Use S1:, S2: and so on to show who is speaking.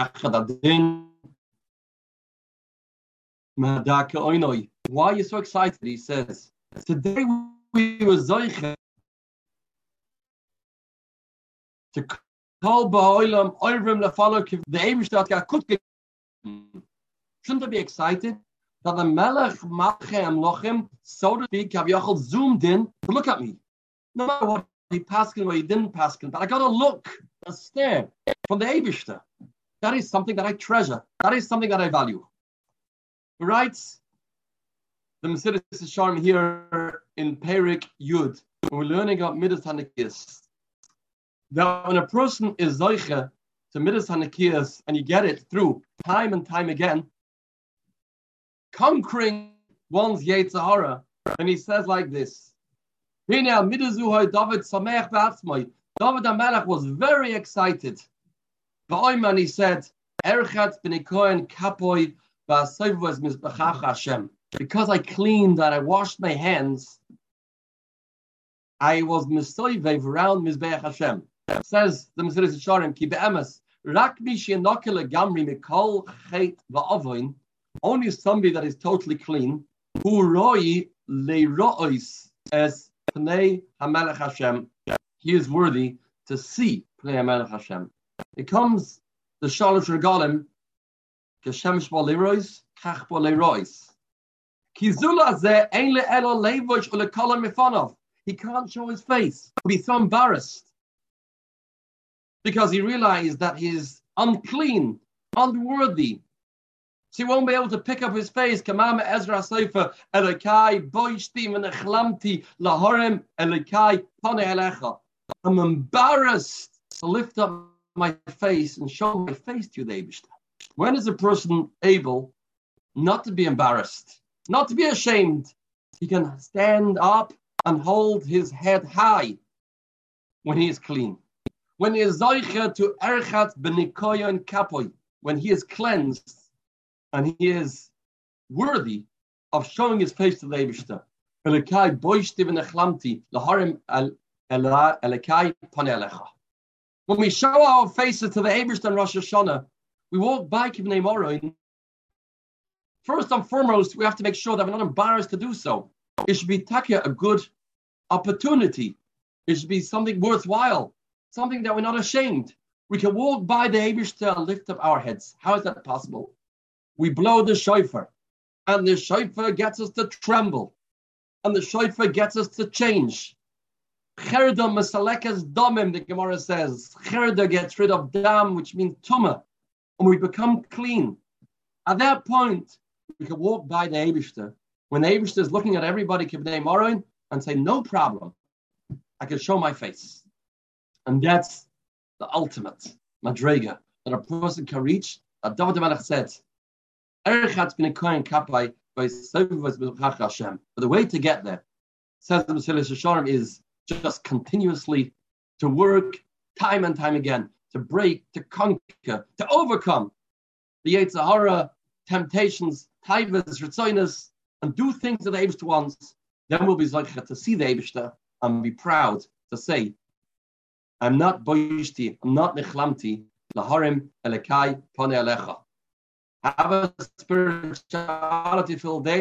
S1: Achadadin. Why are you so excited? He says, Today we were Zoiche to call Ba'olam Oivrim Lefalo the Shouldn't I be excited that the Melech Malchem Lochem, so to speak, have Yachal zoomed in to look at me? No matter what he passed or he didn't pass but I got to look, a stare from the Eivishter. That is something that I treasure. That is something that I value. He writes the Mesilas Yesharim here in Perek Yud, when we're learning about Midas Hanakis, that when a person is Zoiche to Midas Hanakis and you get it through time and time again, conquering one's Yetzirah, and he says like this, David David was very excited. And he said, Erchat b'nikoyen kapoy Hashem. Because I cleaned and I washed my hands, I was misoivev around Mizbeach Hashem. Says the Mesilas Yesharim, ki be'emes, rak mi she'enokele gamri mikol chet va'avoin, only somebody that is totally clean, who roi le'ro'ois as pnei hamelech Hashem, he is worthy to see pnei hamelech Hashem. It comes the Shalosh Regalim, Geshemesh Bolirois, Kach Bolirois. Kizula ze ainle elo ule ulekola mifonov. He can't show his face. He'll be so embarrassed because he realized that he's unclean, unworthy. So he won't be able to pick up his face. Kamama Ezra Sofer, Elekai, boishti and Echlamti, Lahorim, Elekai, Pone Elecha. I'm embarrassed to lift up my face and show my face to you, the when is a person able not to be embarrassed, not to be ashamed? He can stand up and hold his head high when he is clean. When he is zoicha to erchat benikoyon kapoy, when he is cleansed and he is worthy of showing his face to the Eibishter. Elikai boishti v'nechlamti laharim elikai panelecha. When we show our faces to the Eibishter and Rosh Hashanah, we walk by Kibnei Morin, first and foremost, we have to make sure that we're not embarrassed to do so. It should be takia a good opportunity. It should be something worthwhile, something that we're not ashamed. We can walk by the Abishter, lift up our heads. How is that possible? We blow the shofar, and the shofar gets us to tremble, and the shofar gets us to change. Cherda masalekas domim, the Gemara says. Cherda gets rid of dam, which means tumah and we become clean. At that point, we can walk by the Abishter. When the Abishter is looking at everybody Kibnei Morin and say, no problem, I can show my face. And that's the ultimate madrega that a person can reach. That David Melech said, Erichat's been a coin kapai by Hashem. But the way to get there, says the Mesilas Yesharim, is just continuously to work time and time again to break, to conquer, to overcome the Yetzirah, temptations, taivas, ritzoinas, and do things that the Abishta wants, then we'll be zeicha to see the Abishta and be proud to say, I'm not boishti, I'm not nechlamti, laharim elekai pone alecha. Have a spirituality filled day